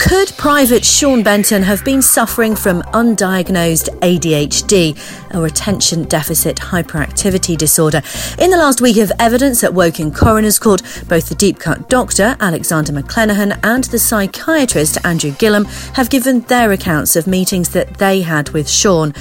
Could Private Sean Benton have been suffering from undiagnosed ADHD, a attention deficit hyperactivity disorder? In the last week of evidence at Woking Coroner's Court, both the deep cut doctor, Alexander McClenahan, and the psychiatrist, Andrew Gillam, have given their accounts of meetings that they had with Sean.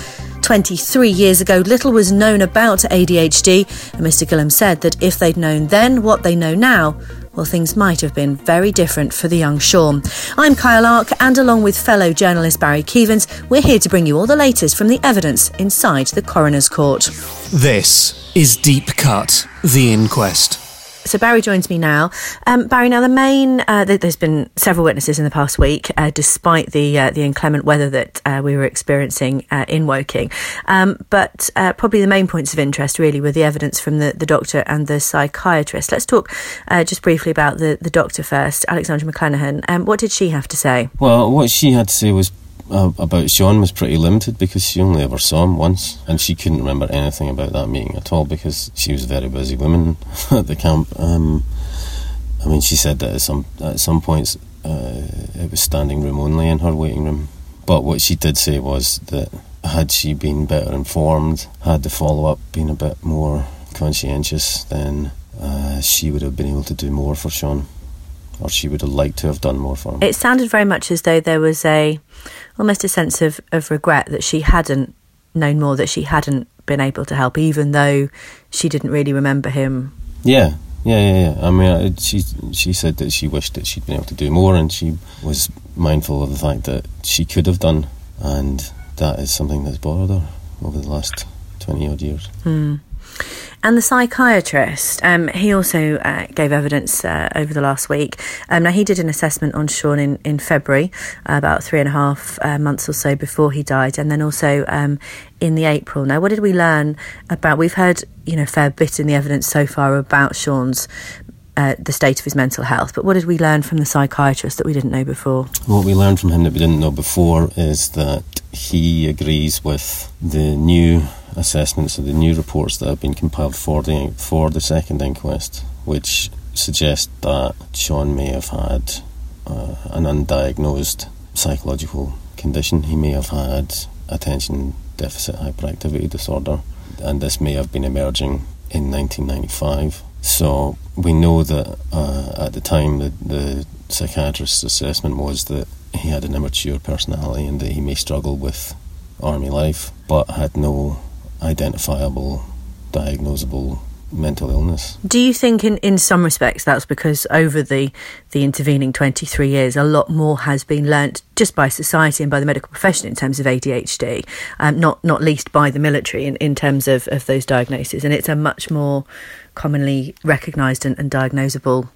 23 years ago, little was known about ADHD, and Mr. Gillam said that if they'd known then what they know now, well, things might have been very different for the young Sean. I'm Kyle Ark, and along with fellow journalist Barry Keevans, we're here to bring you all the latest from the evidence inside the coroner's court. This is Deep Cut, the inquest. So Barry joins me now. Um, Barry, now the main uh, there's been several witnesses in the past week, uh, despite the uh, the inclement weather that uh, we were experiencing uh, in Woking. Um, but uh, probably the main points of interest really were the evidence from the, the doctor and the psychiatrist. Let's talk just briefly about the, the doctor first, Alexandra McClenahan. Um, what did she have to say? Well, what she had to say was uh, about Sean was pretty limited because she only ever saw him once and she couldn't remember anything about that meeting at all because she was a very busy woman at the camp. Um, I mean, she said that at some at some points uh, it was standing room only in her waiting room. But what she did say was that had she been better informed, had the follow up been a bit more conscientious, then uh, she would have been able to do more for Sean or she would have liked to have done more for him. It sounded very much as though there was a almost a sense of, of regret that she hadn't known more, that she hadn't been able to help, even though she didn't really remember him. Yeah, yeah, yeah, yeah. I mean, she she said that she wished that she'd been able to do more, and she was mindful of the fact that she could have done, and that is something that's bothered her over the last twenty odd years. Mm. And the psychiatrist, um, he also uh, gave evidence uh, over the last week. Um, now, he did an assessment on Sean in, in February, uh, about three and a half uh, months or so before he died, and then also um, in the April. Now, what did we learn about? We've heard, you know, a fair bit in the evidence so far about Sean's uh, the state of his mental health. But what did we learn from the psychiatrist that we didn't know before? What we learned from him that we didn't know before is that he agrees with the new assessments of the new reports that have been compiled for the for the second inquest, which suggest that Sean may have had uh, an undiagnosed psychological condition. He may have had attention deficit hyperactivity disorder, and this may have been emerging in 1995. So we know that uh, at the time the, the psychiatrist's assessment was that he had an immature personality and that he may struggle with army life, but had no identifiable, diagnosable mental illness. Do you think, in, in some respects, that's because over the, the intervening 23 years, a lot more has been learnt just by society and by the medical profession in terms of ADHD, um, not, not least by the military in, in terms of, of those diagnoses? And it's a much more commonly recognised and, and diagnosable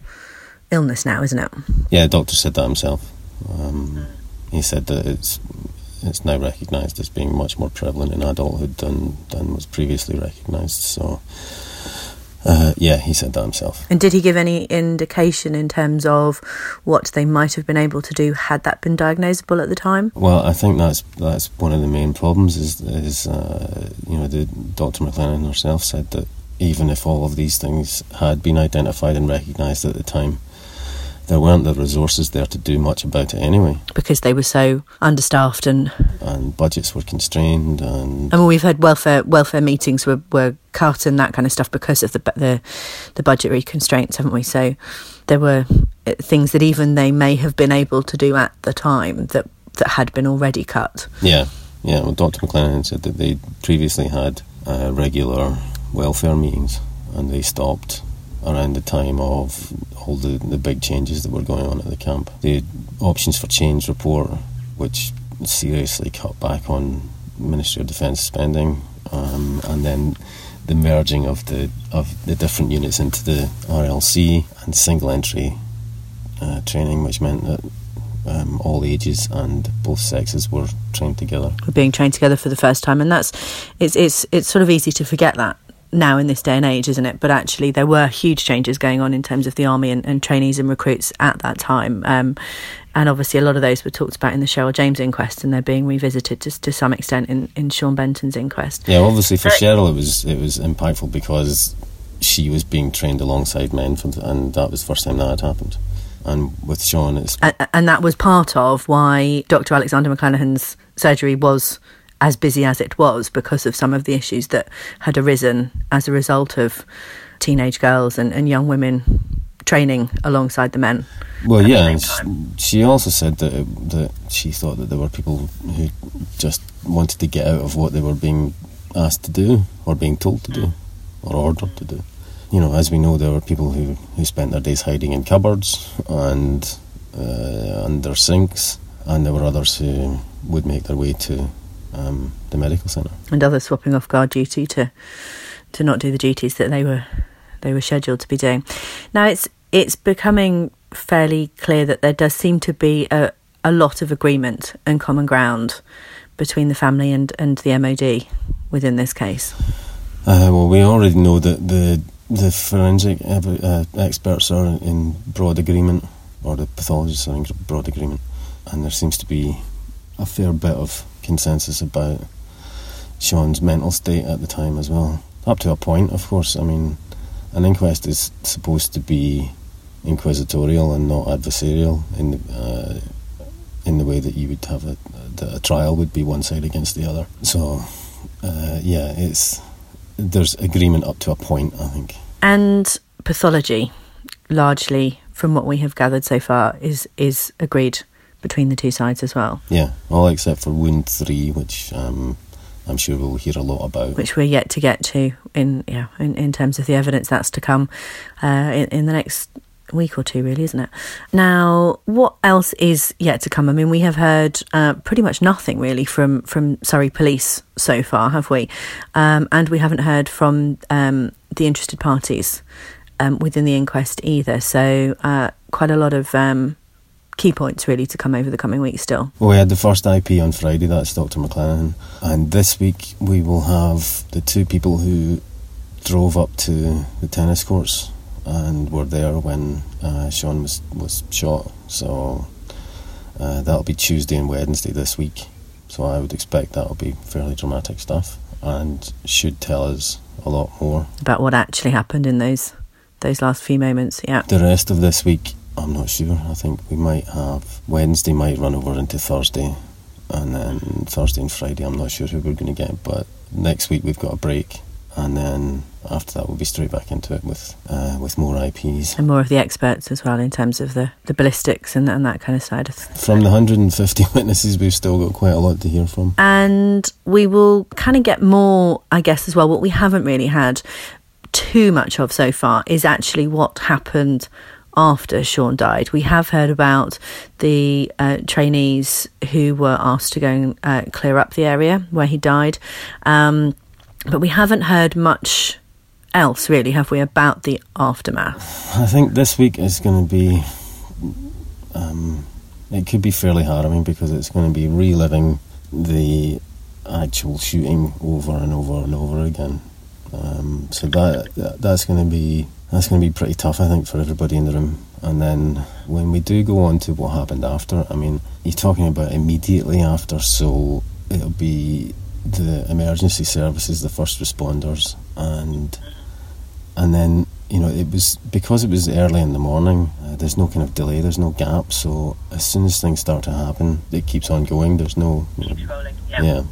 illness now, isn't it? Yeah, the doctor said that himself. Um, he said that it's it's now recognised as being much more prevalent in adulthood than, than was previously recognised. So, uh, yeah, he said that himself. And did he give any indication in terms of what they might have been able to do had that been diagnosable at the time? Well, I think that's that's one of the main problems. Is is uh, you know the Dr. McClenahan herself said that even if all of these things had been identified and recognised at the time, there weren't the resources there to do much about it anyway. Because they were so understaffed and and budgets were constrained and. I mean, we've had welfare welfare meetings were, were cut and that kind of stuff because of the the the budgetary constraints, haven't we? So there were uh, things that even they may have been able to do at the time that that had been already cut. Yeah, yeah. Well, Dr. McClenahan said that they previously had uh, regular welfare meetings and they stopped around the time of all the, the big changes that were going on at the camp. The Options for Change report, which seriously cut back on Ministry of Defence spending, um, and then the merging of the of the different units into the RLC and single entry uh, training, which meant that um, all ages and both sexes were trained together. We're being trained together for the first time, and that's it's it's it's sort of easy to forget that now in this day and age, isn't it? But actually, there were huge changes going on in terms of the army and, and trainees and recruits at that time. Um, and obviously, a lot of those were talked about in the Cheryl James inquest, and they're being revisited to, to some extent in, in Sean Benton's inquest. Yeah, obviously for Cheryl, it was it was impactful because she was being trained alongside men, from, and that was the first time that had happened. And with Sean, it's And, and that was part of why Dr. Alexander McClenahan's surgery was as busy as it was because of some of the issues that had arisen as a result of teenage girls and, and young women training alongside the men. well, yeah. And she also said that it, that she thought that there were people who just wanted to get out of what they were being asked to do or being told to do or ordered to do. You know, as we know, there were people who, who spent their days hiding in cupboards and uh, under sinks, and there were others who would make their way to um, the medical centre. and others swapping off guard duty to to not do the duties that they were they were scheduled to be doing. Now it's it's becoming fairly clear that there does seem to be a, a lot of agreement and common ground between the family and, and the MOD within this case. Uh, well, we already know that the the forensic uh, experts are in broad agreement, or the pathologists are in broad agreement, and there seems to be a fair bit of consensus about Sean's mental state at the time as well. Up to a point, of course. I mean, an inquest is supposed to be inquisitorial and not adversarial in the, uh, in the way that you would have a, a trial would be one side against the other. So, uh, yeah, it's there's agreement up to a point, I think. And pathology, largely from what we have gathered so far, is is agreed between the two sides as well, Yeah, all except for wound three, which um, I'm sure we'll hear a lot about. which we're yet to get to in yeah in, in terms of the evidence that's to come uh, in, in the next week or two, really, isn't it? Now, what else is yet to come? I mean, we have heard uh, pretty much nothing really from from Surrey Police so far, have we? Um, and we haven't heard from um, the interested parties um, within the inquest either. So, uh, quite a lot of um, key points really to come over the coming weeks still. Well, we had the first IP on Friday, that's Dr. McLennan. And this week we will have the two people who drove up to the tennis courts and were there when uh, Sean was, was shot. So uh, that'll be Tuesday and Wednesday this week. So I would expect that'll be fairly dramatic stuff and should tell us a lot more. about what actually happened in those those last few moments. Yeah. The rest of this week, I'm not sure. I think we might have Wednesday might run over into Thursday, and then Thursday and Friday. I'm not sure who we're going to get, but next week we've got a break, and then after that we'll be straight back into it with uh, with more IPs. And more of the experts as well in terms of the, the ballistics and, and that kind of side of th- From the 150 witnesses, we've still got quite a lot to hear from. And we will kind of get more, I guess, as well. What we haven't really had too much of so far is actually what happened after Sean died. We have heard about the uh, trainees who were asked to go and uh, clear up the area where he died. Um, but we haven't heard much else, really, have we, about the aftermath? I think this week is going to be. Um, it could be fairly hard, I mean, because it's going to be reliving the actual shooting over and over and over again. Um, so that, that that's going to be that's going to be pretty tough, I think, for everybody in the room. And then when we do go on to what happened after, I mean, you're talking about immediately after, so it'll be the emergency services, the first responders, and and then you know it was because it was early in the morning. Uh, there's no kind of delay. There's no gap. So as soon as things start to happen, it keeps on going. There's no you know, yeah.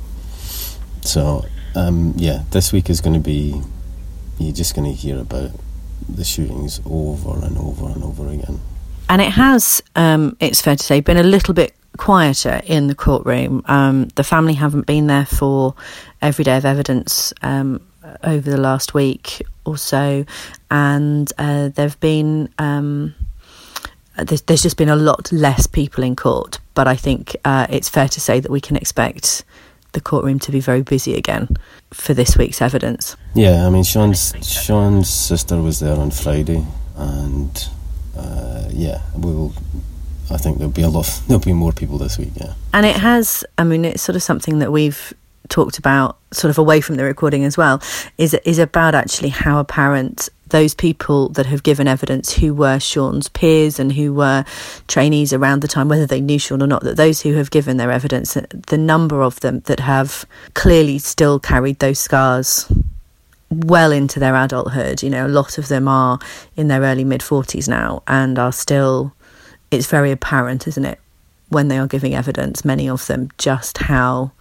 So um, yeah, this week is going to be you're just going to hear about the shootings over and over and over again. And it has, um, it's fair to say, been a little bit quieter in the courtroom. Um, the family haven't been there for every day of evidence um, over the last week or so, and uh, there've been. Um, there's, there's just been a lot less people in court, but I think uh, it's fair to say that we can expect the courtroom to be very busy again for this week's evidence. Yeah, I mean Sean's Sean's sister was there on Friday, and uh, yeah, we will. I think there'll be a lot. There'll be more people this week. Yeah. And it has, I mean, it's sort of something that we've talked about sort of away from the recording as well, is is about actually how apparent those people that have given evidence who were Sean's peers and who were trainees around the time, whether they knew Sean or not, that those who have given their evidence, the number of them that have clearly still carried those scars well into their adulthood. You know, a lot of them are in their early mid 40s now and are still it's very apparent, isn't it, when they are giving evidence, many of them, just how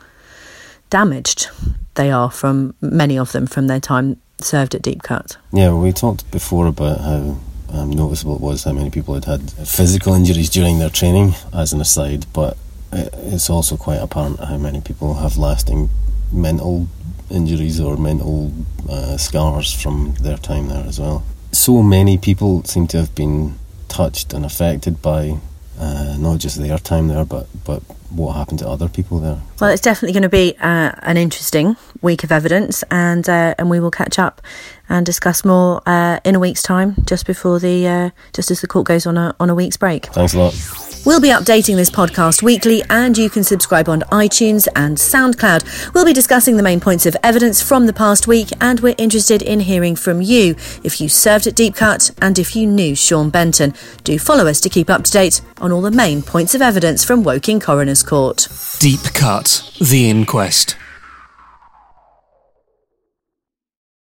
damaged they are from many of them from their time served at Deep Cut. Yeah, we talked before about how um, noticeable it was how many people had had physical injuries during their training, as an aside, but it's also quite apparent how many people have lasting mental injuries or mental uh, scars from their time there as well. So many people seem to have been touched and affected by not just their time there, but but what happened to other people there. Well, it's definitely going to be uh, an interesting week of evidence, and uh, and we will catch up and discuss more uh, in a week's time, just before the uh, just as the court goes on a on a week's break. Thanks a lot. We'll be updating this podcast weekly, and you can subscribe on iTunes and SoundCloud. We'll be discussing the main points of evidence from the past week, and we're interested in hearing from you if you served at Deep Cut and if you knew Sean Benton. Do follow us to keep up to date on all the main points of evidence from Woking Coroner's Court. Deep Cut, The Inquest.